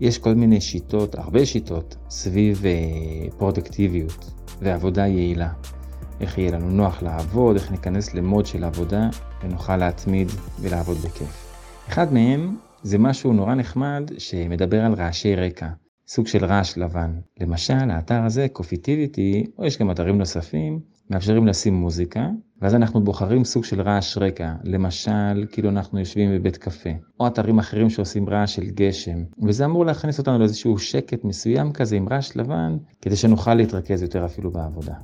יש כל מיני שיטות, הרבה שיטות, סביב פרודקטיביות ועבודה יעילה. איך יהיה לנו נוח לעבוד, איך ניכנס למוד של עבודה ונוכל להתמיד ולעבוד בכיף. אחד מהם זה משהו נורא נחמד שמדבר על רעשי רקע, סוג של רעש לבן. למשל, האתר הזה, קופיטיביטי, או יש גם אתרים נוספים, מאפשרים לשים מוזיקה, ואז אנחנו בוחרים סוג של רעש רקע, למשל, כאילו אנחנו יושבים בבית קפה, או אתרים אחרים שעושים רעש של גשם, וזה אמור להכניס אותנו לאיזשהו שקט מסוים כזה עם רעש לבן, כדי שנוכל להתרכז יותר אפילו בעבודה.